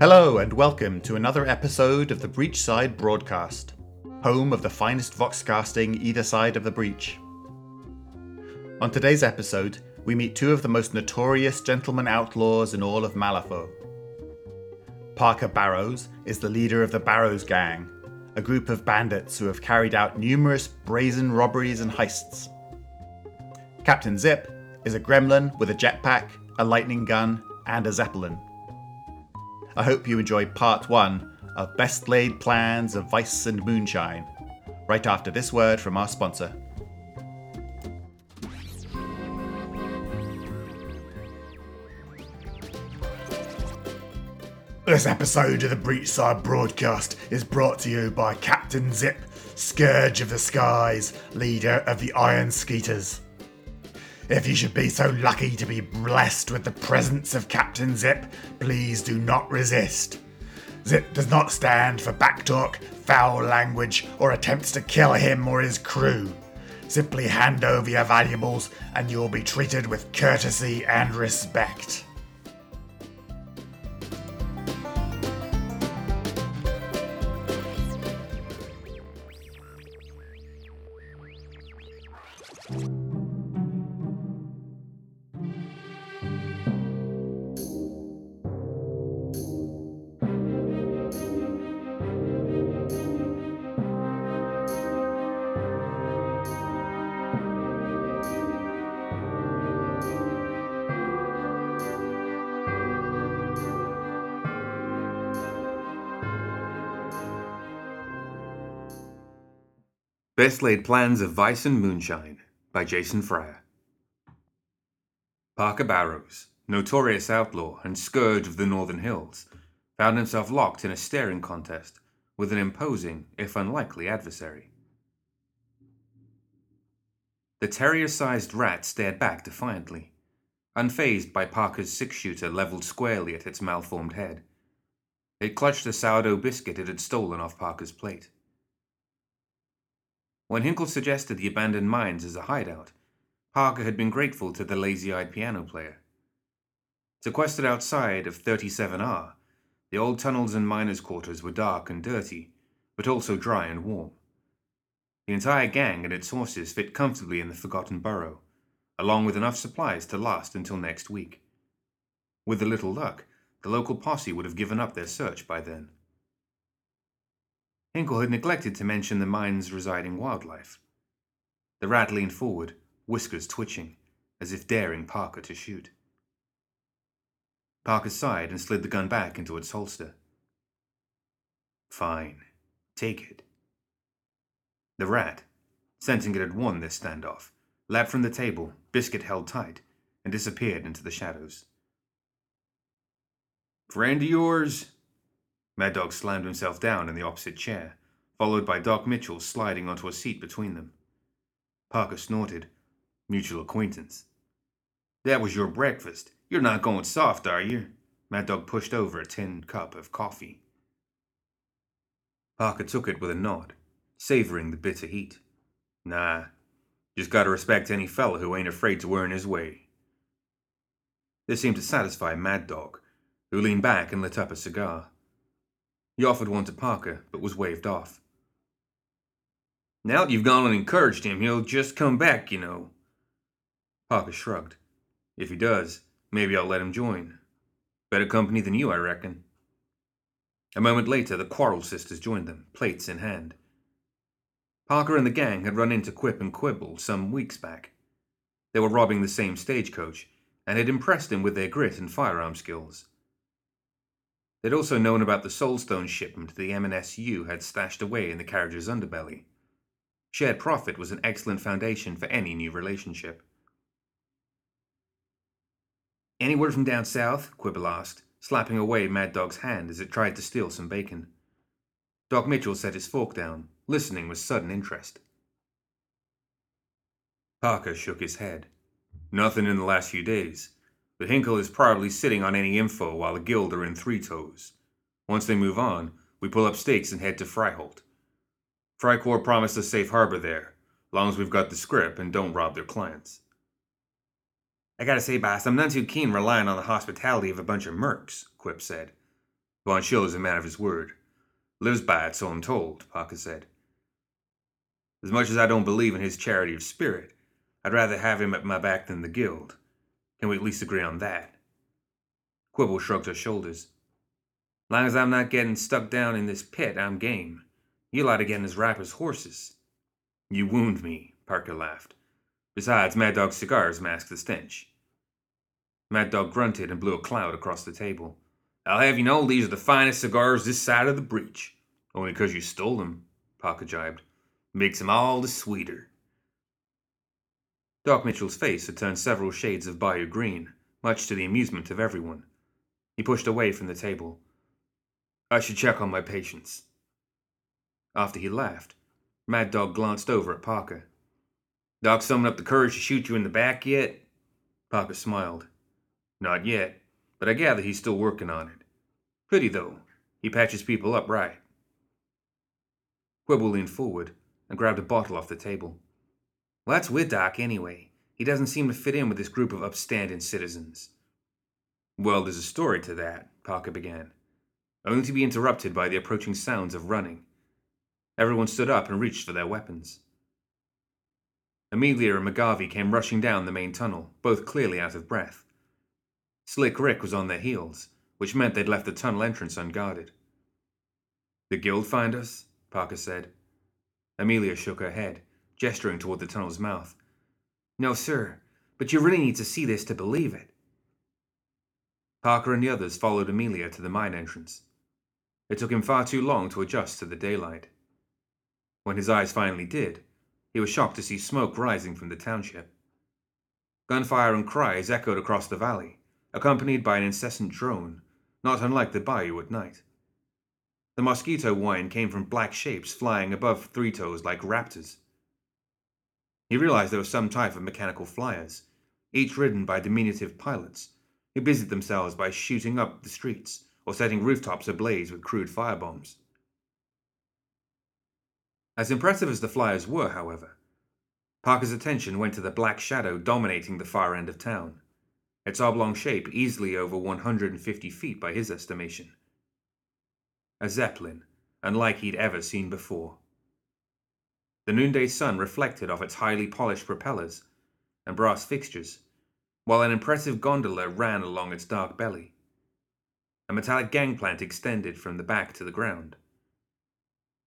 Hello, and welcome to another episode of the Breachside Broadcast, home of the finest voxcasting either side of the breach. On today's episode, we meet two of the most notorious gentlemen outlaws in all of Malifaux. Parker Barrows is the leader of the Barrows Gang, a group of bandits who have carried out numerous brazen robberies and heists. Captain Zip is a gremlin with a jetpack, a lightning gun, and a zeppelin. I hope you enjoy part one of Best Laid Plans of Vice and Moonshine, right after this word from our sponsor. This episode of the Breachside broadcast is brought to you by Captain Zip, Scourge of the Skies, leader of the Iron Skeeters. If you should be so lucky to be blessed with the presence of Captain Zip, please do not resist. Zip does not stand for backtalk, foul language, or attempts to kill him or his crew. Simply hand over your valuables and you'll be treated with courtesy and respect. Best Laid Plans of Vice and Moonshine by Jason Fryer. Parker Barrows, notorious outlaw and scourge of the Northern Hills, found himself locked in a staring contest with an imposing, if unlikely, adversary. The terrier sized rat stared back defiantly, unfazed by Parker's six shooter leveled squarely at its malformed head. It clutched a sourdough biscuit it had stolen off Parker's plate. When Hinkle suggested the abandoned mines as a hideout, Parker had been grateful to the lazy eyed piano player. Sequestered outside of 37R, the old tunnels and miners' quarters were dark and dirty, but also dry and warm. The entire gang and its horses fit comfortably in the forgotten burrow, along with enough supplies to last until next week. With a little luck, the local posse would have given up their search by then. Hinkle had neglected to mention the mine's residing wildlife. The rat leaned forward, whiskers twitching, as if daring Parker to shoot. Parker sighed and slid the gun back into its holster. Fine, take it. The rat, sensing it had won this standoff, leapt from the table, biscuit held tight, and disappeared into the shadows. Friend of yours? Mad Dog slammed himself down in the opposite chair, followed by Doc Mitchell sliding onto a seat between them. Parker snorted. Mutual acquaintance. That was your breakfast. You're not going soft, are you? Mad Dog pushed over a tin cup of coffee. Parker took it with a nod, savoring the bitter heat. Nah, just gotta respect any fella who ain't afraid to earn his way. This seemed to satisfy Mad Dog, who leaned back and lit up a cigar. He offered one to Parker, but was waved off. Now that you've gone and encouraged him, he'll just come back, you know. Parker shrugged. If he does, maybe I'll let him join. Better company than you, I reckon. A moment later, the Quarrel sisters joined them, plates in hand. Parker and the gang had run into Quip and Quibble some weeks back. They were robbing the same stagecoach, and had impressed him with their grit and firearm skills. They'd also known about the Soulstone shipment the M&SU had stashed away in the carriage's underbelly. Shared profit was an excellent foundation for any new relationship. Any word from down south? Quibble asked, slapping away Mad Dog's hand as it tried to steal some bacon. Doc Mitchell set his fork down, listening with sudden interest. Parker shook his head. Nothing in the last few days but Hinkle is probably sitting on any info while the guild are in Three Toes. Once they move on, we pull up stakes and head to Fryholt. Freikorps promised a safe harbor there, long as we've got the scrip and don't rob their clients. I gotta say, boss, I'm none too keen relying on the hospitality of a bunch of mercs, Quip said. Von Schill is a man of his word. Lives by it, so I'm told, Parker said. As much as I don't believe in his charity of spirit, I'd rather have him at my back than the guild. Can we at least agree on that? Quibble shrugged her shoulders. Long as I'm not getting stuck down in this pit, I'm game. You lot getting as ripe as horses. You wound me, Parker laughed. Besides, Mad Dog's cigars mask the stench. Mad Dog grunted and blew a cloud across the table. I'll have you know these are the finest cigars this side of the breach. Only 'cause you stole them, Parker jibed. Makes 'em all the sweeter. Doc Mitchell's face had turned several shades of bayou green, much to the amusement of everyone. He pushed away from the table. I should check on my patients. After he left, Mad Dog glanced over at Parker. Doc summoned up the courage to shoot you in the back yet? Parker smiled. Not yet, but I gather he's still working on it. Pretty though. He patches people up right. Quibble leaned forward and grabbed a bottle off the table. What's with Doc, anyway? He doesn't seem to fit in with this group of upstanding citizens. Well, there's a story to that, Parker began, only to be interrupted by the approaching sounds of running. Everyone stood up and reached for their weapons. Amelia and McGarvey came rushing down the main tunnel, both clearly out of breath. Slick Rick was on their heels, which meant they'd left the tunnel entrance unguarded. The guild find us? Parker said. Amelia shook her head, gesturing toward the tunnel's mouth. No, sir, but you really need to see this to believe it. Parker and the others followed Amelia to the mine entrance. It took him far too long to adjust to the daylight. When his eyes finally did, he was shocked to see smoke rising from the township. Gunfire and cries echoed across the valley, accompanied by an incessant drone, not unlike the bayou at night. The mosquito whine came from black shapes flying above Three Toes like raptors. He realized there was some type of mechanical flyers, each ridden by diminutive pilots, who busied themselves by shooting up the streets or setting rooftops ablaze with crude firebombs. As impressive as the flyers were, however, Parker's attention went to the black shadow dominating the far end of town, its oblong shape easily over 150 feet by his estimation. A zeppelin, unlike he'd ever seen before. The noonday sun reflected off its highly polished propellers and brass fixtures, while an impressive gondola ran along its dark belly. A metallic gangplank extended from the back to the ground.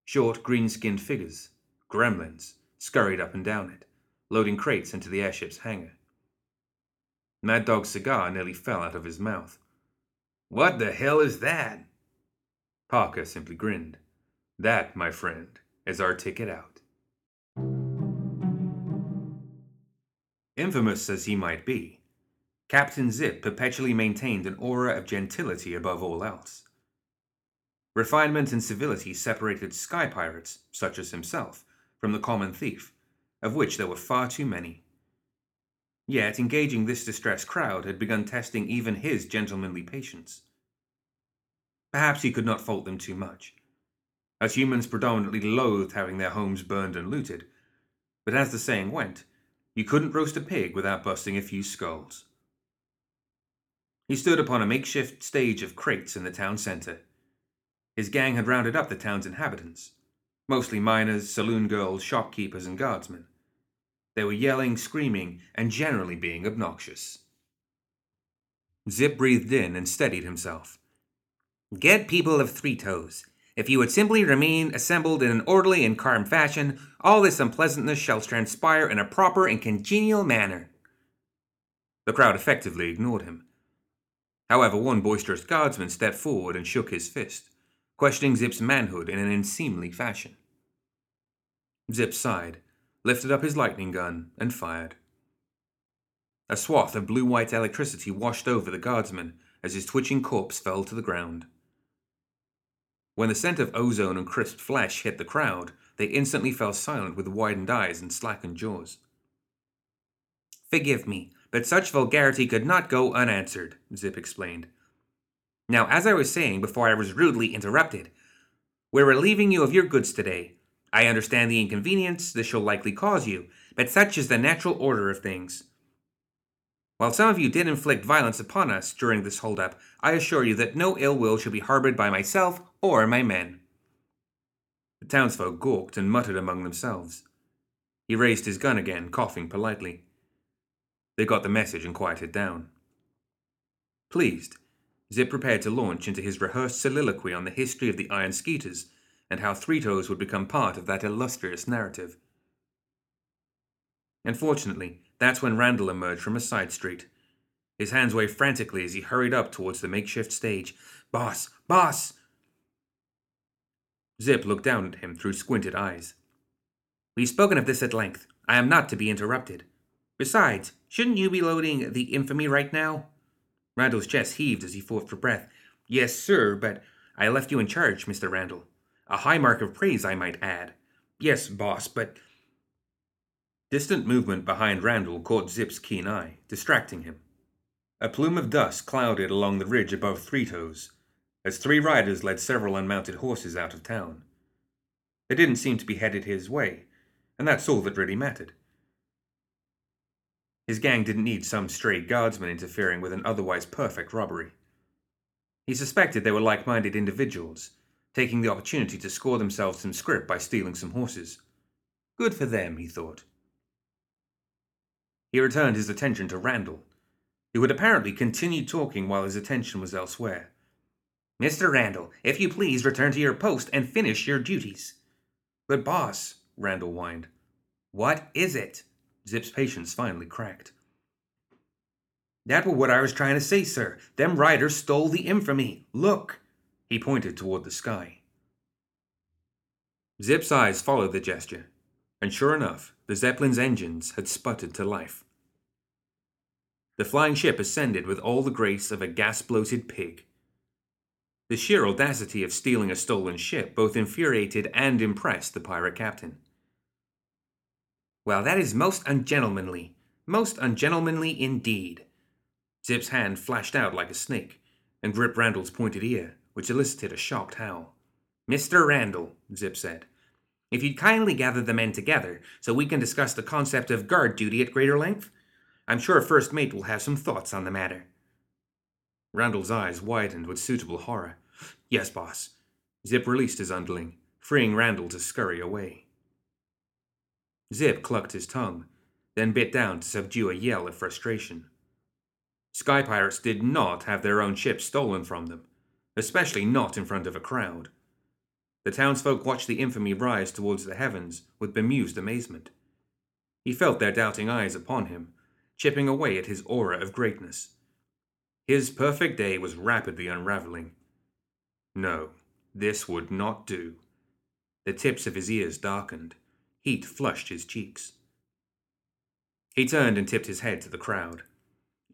Short, green skinned figures, gremlins, scurried up and down it, loading crates into the airship's hangar. Mad Dog's cigar nearly fell out of his mouth. What the hell is that? Parker simply grinned. That, my friend, is our ticket out. Infamous as he might be, Captain Zip perpetually maintained an aura of gentility above all else. Refinement and civility separated sky pirates, such as himself, from the common thief, of which there were far too many. Yet engaging this distressed crowd had begun testing even his gentlemanly patience. Perhaps he could not fault them too much, as humans predominantly loathed having their homes burned and looted, but as the saying went, you couldn't roast a pig without busting a few skulls. He stood upon a makeshift stage of crates in the town center. His gang had rounded up the town's inhabitants, mostly miners, saloon girls, shopkeepers, and guardsmen. They were yelling, screaming, and generally being obnoxious. Zip breathed in and steadied himself. Get people of Three Toes. If you would simply remain assembled in an orderly and calm fashion, all this unpleasantness shall transpire in a proper and congenial manner. The crowd effectively ignored him. However, one boisterous guardsman stepped forward and shook his fist, questioning Zip's manhood in an unseemly fashion. Zip sighed, lifted up his lightning gun, and fired. A swath of blue white electricity washed over the guardsman as his twitching corpse fell to the ground. When the scent of ozone and crisp flesh hit the crowd, they instantly fell silent with widened eyes and slackened jaws. Forgive me, but such vulgarity could not go unanswered, Zip explained. Now, as I was saying before I was rudely interrupted, we're relieving you of your goods today. I understand the inconvenience this shall likely cause you, but such is the natural order of things. While some of you did inflict violence upon us during this holdup, I assure you that no ill will shall be harbored by myself or my men. The townsfolk gawked and muttered among themselves. He raised his gun again, coughing politely. They got the message and quieted down. Pleased, Zip prepared to launch into his rehearsed soliloquy on the history of the Iron Skeeters and how Three Toes would become part of that illustrious narrative. Unfortunately, that's when Randall emerged from a side street. His hands waved frantically as he hurried up towards the makeshift stage. Boss! Boss! Zip looked down at him through squinted eyes. We've spoken of this at length. I am not to be interrupted. Besides, shouldn't you be loading the infamy right now? Randall's chest heaved as he fought for breath. Yes, sir, but I left you in charge, Mr. Randall. A high mark of praise, I might add. Yes, boss, but. Distant movement behind Randall caught Zip's keen eye, distracting him. A plume of dust clouded along the ridge above Three Toes, as three riders led several unmounted horses out of town. They didn't seem to be headed his way, and that's all that really mattered. His gang didn't need some stray guardsman interfering with an otherwise perfect robbery. He suspected they were like minded individuals, taking the opportunity to score themselves some scrip by stealing some horses. Good for them, he thought. He returned his attention to Randall, who had apparently continued talking while his attention was elsewhere. Mr. Randall, if you please return to your post and finish your duties. But, boss, Randall whined. What is it? Zip's patience finally cracked. That was what I was trying to say, sir. Them riders stole the infamy. Look! He pointed toward the sky. Zip's eyes followed the gesture, and sure enough, the Zeppelin's engines had sputtered to life. The flying ship ascended with all the grace of a gas bloated pig. The sheer audacity of stealing a stolen ship both infuriated and impressed the pirate captain. Well, that is most ungentlemanly. Most ungentlemanly indeed. Zip's hand flashed out like a snake and gripped Randall's pointed ear, which elicited a shocked howl. Mr. Randall, Zip said, if you'd kindly gather the men together so we can discuss the concept of guard duty at greater length, I'm sure First Mate will have some thoughts on the matter. Randall's eyes widened with suitable horror. Yes, boss. Zip released his underling, freeing Randall to scurry away. Zip clucked his tongue, then bit down to subdue a yell of frustration. Sky pirates did not have their own ship stolen from them, especially not in front of a crowd. The townsfolk watched the infamy rise towards the heavens with bemused amazement. He felt their doubting eyes upon him, chipping away at his aura of greatness. His perfect day was rapidly unraveling. No, this would not do. The tips of his ears darkened. Heat flushed his cheeks. He turned and tipped his head to the crowd.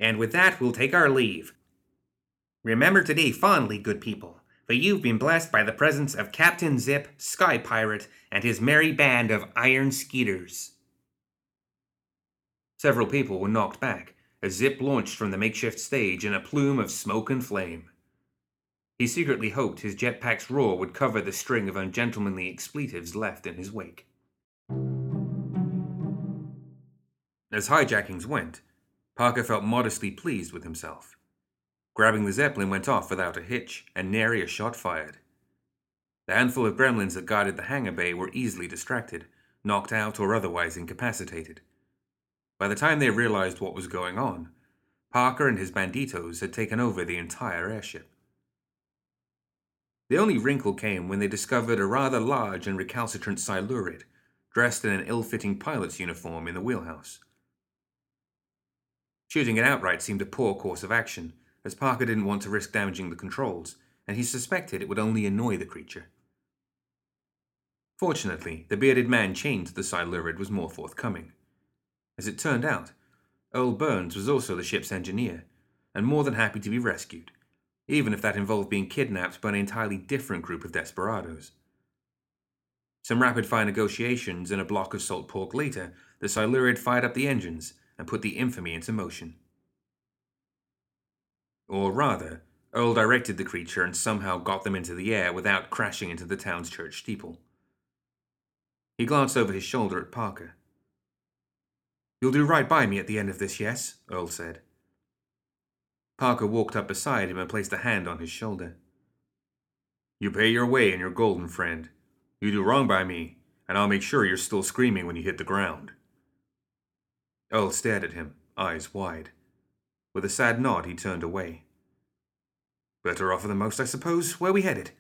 And with that, we'll take our leave. Remember today fondly, good people, for you've been blessed by the presence of Captain Zip, Sky Pirate, and his merry band of iron skeeters. Several people were knocked back as Zip launched from the makeshift stage in a plume of smoke and flame. He secretly hoped his jetpack's roar would cover the string of ungentlemanly expletives left in his wake. As hijackings went, Parker felt modestly pleased with himself. Grabbing the Zeppelin went off without a hitch, and nary a shot fired. The handful of gremlins that guarded the hangar bay were easily distracted, knocked out, or otherwise incapacitated. By the time they realized what was going on, Parker and his banditos had taken over the entire airship. The only wrinkle came when they discovered a rather large and recalcitrant Silurid, dressed in an ill fitting pilot's uniform in the wheelhouse. Shooting it outright seemed a poor course of action, as Parker didn't want to risk damaging the controls, and he suspected it would only annoy the creature. Fortunately, the bearded man chained to the Silurid was more forthcoming. As it turned out, Earl Burns was also the ship's engineer, and more than happy to be rescued, even if that involved being kidnapped by an entirely different group of desperados. Some rapid fire negotiations and a block of salt pork later, the Silurid fired up the engines and put the infamy into motion. Or rather, Earl directed the creature and somehow got them into the air without crashing into the town's church steeple. He glanced over his shoulder at Parker. You'll do right by me at the end of this, yes? Earl said, Parker walked up beside him and placed a hand on his shoulder. You pay your way and you're golden, friend. You do wrong by me, and I'll make sure you're still screaming when you hit the ground. Earl stared at him, eyes wide. With a sad nod, he turned away. Better offer than most, I suppose. Where we headed?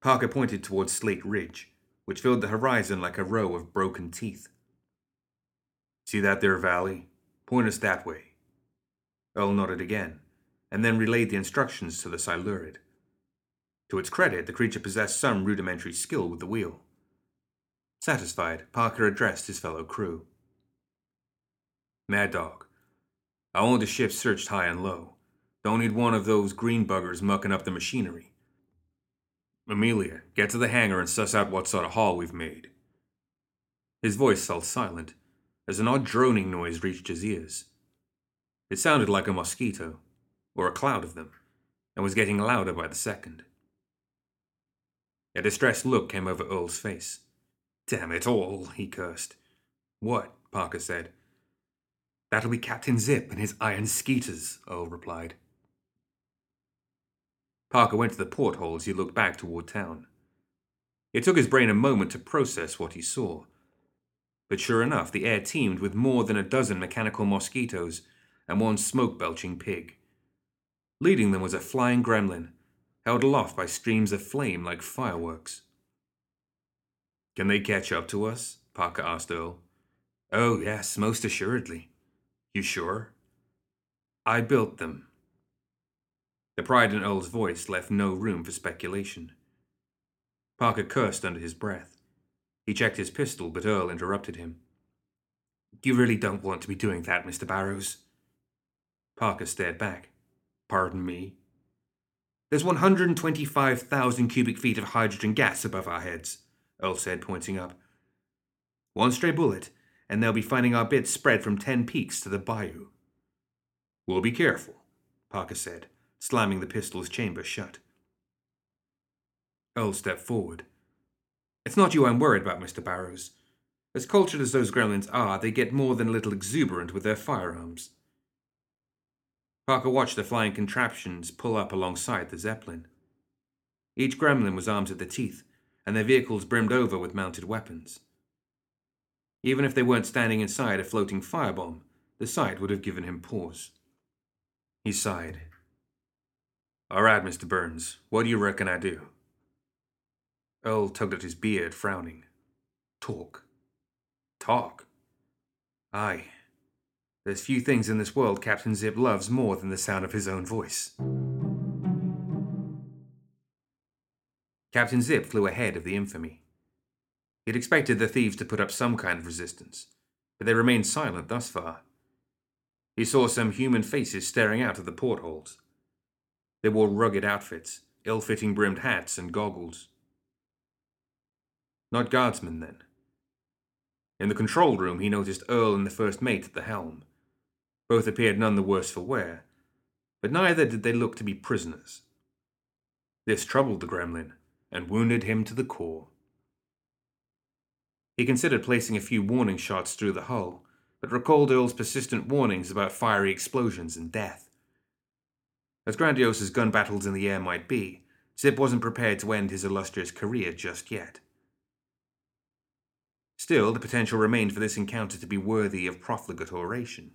Parker pointed towards Slate Ridge, which filled the horizon like a row of broken teeth. See that there valley? Point us that way. Earl nodded again, and then relayed the instructions to the Silurid. To its credit, the creature possessed some rudimentary skill with the wheel. Satisfied, Parker addressed his fellow crew. Mad Dog, I want the ship searched high and low. Don't need one of those green buggers mucking up the machinery. Amelia, get to the hangar and suss out what sort of haul we've made. His voice fell silent as an odd droning noise reached his ears. It sounded like a mosquito, or a cloud of them, and was getting louder by the second. A distressed look came over Earl's face. Damn it all, he cursed. What? Parker said. That'll be Captain Zip and his iron skeeters, Earl replied. Parker went to the porthole as he looked back toward town. It took his brain a moment to process what he saw. But sure enough, the air teemed with more than a dozen mechanical mosquitoes and one smoke belching pig. Leading them was a flying gremlin, held aloft by streams of flame like fireworks. Can they catch up to us? Parker asked Earl. Oh, yes, most assuredly. You sure? I built them, the pride in Earl's voice left no room for speculation. Parker cursed under his breath. He checked his pistol, but Earl interrupted him. You really don't want to be doing that, Mr. Barrows. Parker stared back. Pardon me? There's 125,000 cubic feet of hydrogen gas above our heads, Earl said, pointing up. One stray bullet, and they'll be finding our bits spread from ten peaks to the bayou. We'll be careful, Parker said slamming the pistol's chamber shut. Earl stepped forward. It's not you I'm worried about, Mr. Barrows. As cultured as those gremlins are, they get more than a little exuberant with their firearms. Parker watched the flying contraptions pull up alongside the Zeppelin. Each gremlin was armed to the teeth, and their vehicles brimmed over with mounted weapons. Even if they weren't standing inside a floating firebomb, the sight would have given him pause. He sighed. All right, Mr. Burns, what do you reckon I do? Earl tugged at his beard, frowning. Talk. Talk? Aye. There's few things in this world Captain Zip loves more than the sound of his own voice. Captain Zip flew ahead of the infamy. He'd expected the thieves to put up some kind of resistance, but they remained silent thus far. He saw some human faces staring out of the portholes, they wore rugged outfits, ill fitting brimmed hats, and goggles. Not guardsmen, then. In the control room, he noticed Earl and the first mate at the helm. Both appeared none the worse for wear, but neither did they look to be prisoners. This troubled the gremlin and wounded him to the core. He considered placing a few warning shots through the hull, but recalled Earl's persistent warnings about fiery explosions and death. As grandiose as gun battles in the air might be, Zip wasn't prepared to end his illustrious career just yet. Still, the potential remained for this encounter to be worthy of profligate oration.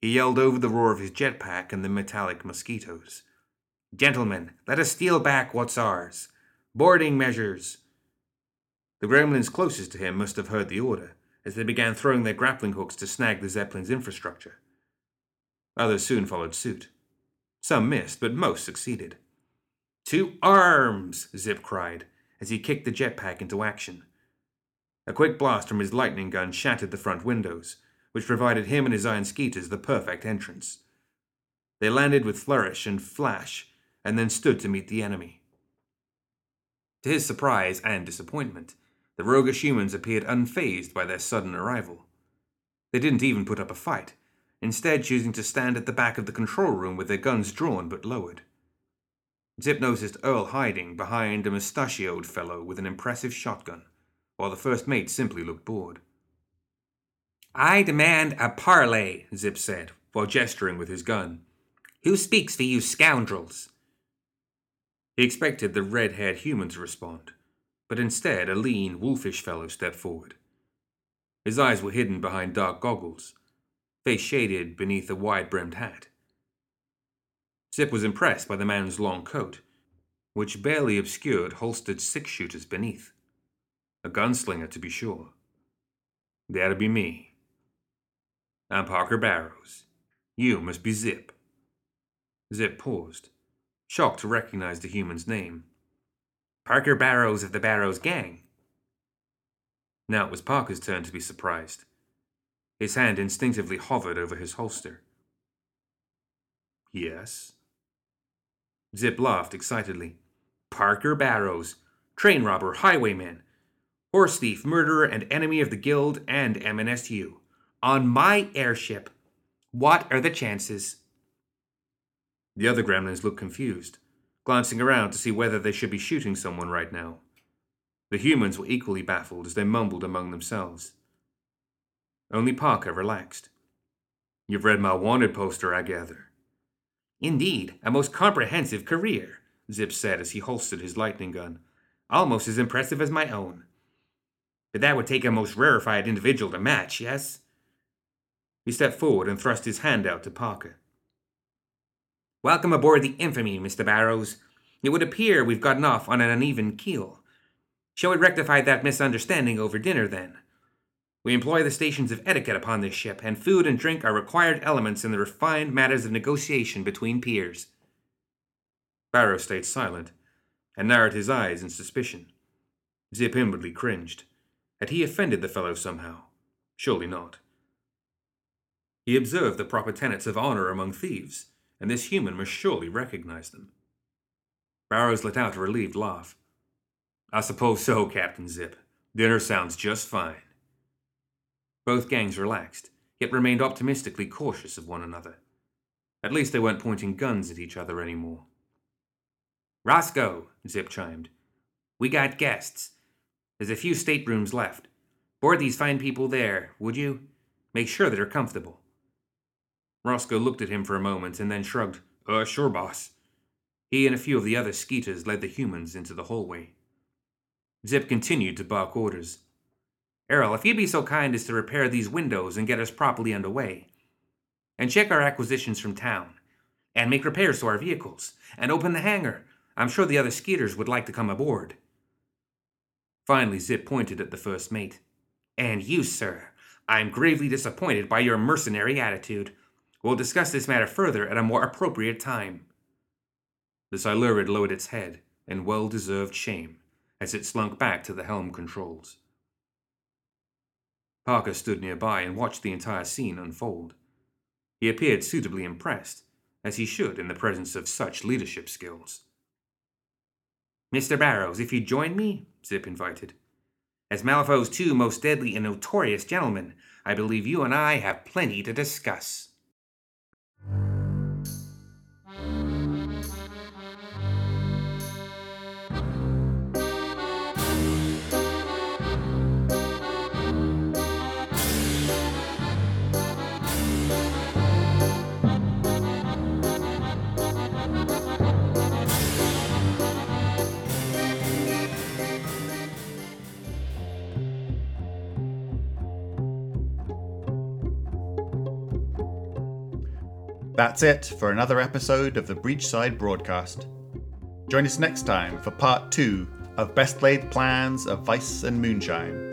He yelled over the roar of his jetpack and the metallic mosquitoes. Gentlemen, let us steal back what's ours. Boarding measures. The gremlins closest to him must have heard the order, as they began throwing their grappling hooks to snag the Zeppelin's infrastructure. Others soon followed suit. Some missed, but most succeeded. To arms! Zip cried as he kicked the jetpack into action. A quick blast from his lightning gun shattered the front windows, which provided him and his iron skeeters the perfect entrance. They landed with flourish and flash, and then stood to meet the enemy. To his surprise and disappointment, the roguish humans appeared unfazed by their sudden arrival. They didn't even put up a fight, instead choosing to stand at the back of the control room with their guns drawn but lowered. Zip noticed Earl hiding behind a mustachioed fellow with an impressive shotgun, while the first mate simply looked bored. I demand a parley, Zip said, while gesturing with his gun. Who speaks for you scoundrels? He expected the red haired human to respond, but instead a lean, wolfish fellow stepped forward. His eyes were hidden behind dark goggles, face shaded beneath a wide brimmed hat. Zip was impressed by the man's long coat, which barely obscured holstered six shooters beneath. A gunslinger, to be sure. That'd be me. I'm Parker Barrows. You must be Zip. Zip paused, shocked to recognize the human's name. Parker Barrows of the Barrows Gang. Now it was Parker's turn to be surprised. His hand instinctively hovered over his holster. Yes. Zip laughed excitedly. Parker Barrows, train robber, highwayman, horse thief, murderer, and enemy of the guild and M&SU. On my airship. What are the chances? The other gremlins looked confused, glancing around to see whether they should be shooting someone right now. The humans were equally baffled as they mumbled among themselves. Only Parker relaxed. You've read my wanted poster, I gather. Indeed, a most comprehensive career, Zip said as he holstered his lightning gun. Almost as impressive as my own. But that would take a most rarefied individual to match, yes? He stepped forward and thrust his hand out to Parker. Welcome aboard the Infamy, Mr. Barrows. It would appear we've gotten off on an uneven keel. Shall we rectify that misunderstanding over dinner, then? We employ the stations of etiquette upon this ship, and food and drink are required elements in the refined matters of negotiation between peers. Barrows stayed silent, and narrowed his eyes in suspicion. Zip inwardly cringed. Had he offended the fellow somehow? Surely not. He observed the proper tenets of honor among thieves, and this human must surely recognize them. Barrows let out a relieved laugh. I suppose so, Captain Zip. Dinner sounds just fine. Both gangs relaxed, yet remained optimistically cautious of one another. At least they weren't pointing guns at each other anymore. Roscoe, Zip chimed. We got guests. There's a few staterooms left. Board these fine people there, would you? Make sure they're comfortable. Roscoe looked at him for a moment and then shrugged. Uh, sure, boss. He and a few of the other skeeters led the humans into the hallway. Zip continued to bark orders. Errol, if you'd be so kind as to repair these windows and get us properly underway. And check our acquisitions from town. And make repairs to our vehicles. And open the hangar. I'm sure the other skeeters would like to come aboard. Finally, Zip pointed at the first mate. And you, sir. I'm gravely disappointed by your mercenary attitude. We'll discuss this matter further at a more appropriate time. The Silurid lowered its head in well deserved shame as it slunk back to the helm controls. Parker stood nearby and watched the entire scene unfold. He appeared suitably impressed, as he should in the presence of such leadership skills. Mr. Barrows, if you'd join me, Zip invited. As Malifaux's two most deadly and notorious gentlemen, I believe you and I have plenty to discuss. That's it for another episode of the Breachside broadcast. Join us next time for part two of Best Laid Plans of Vice and Moonshine.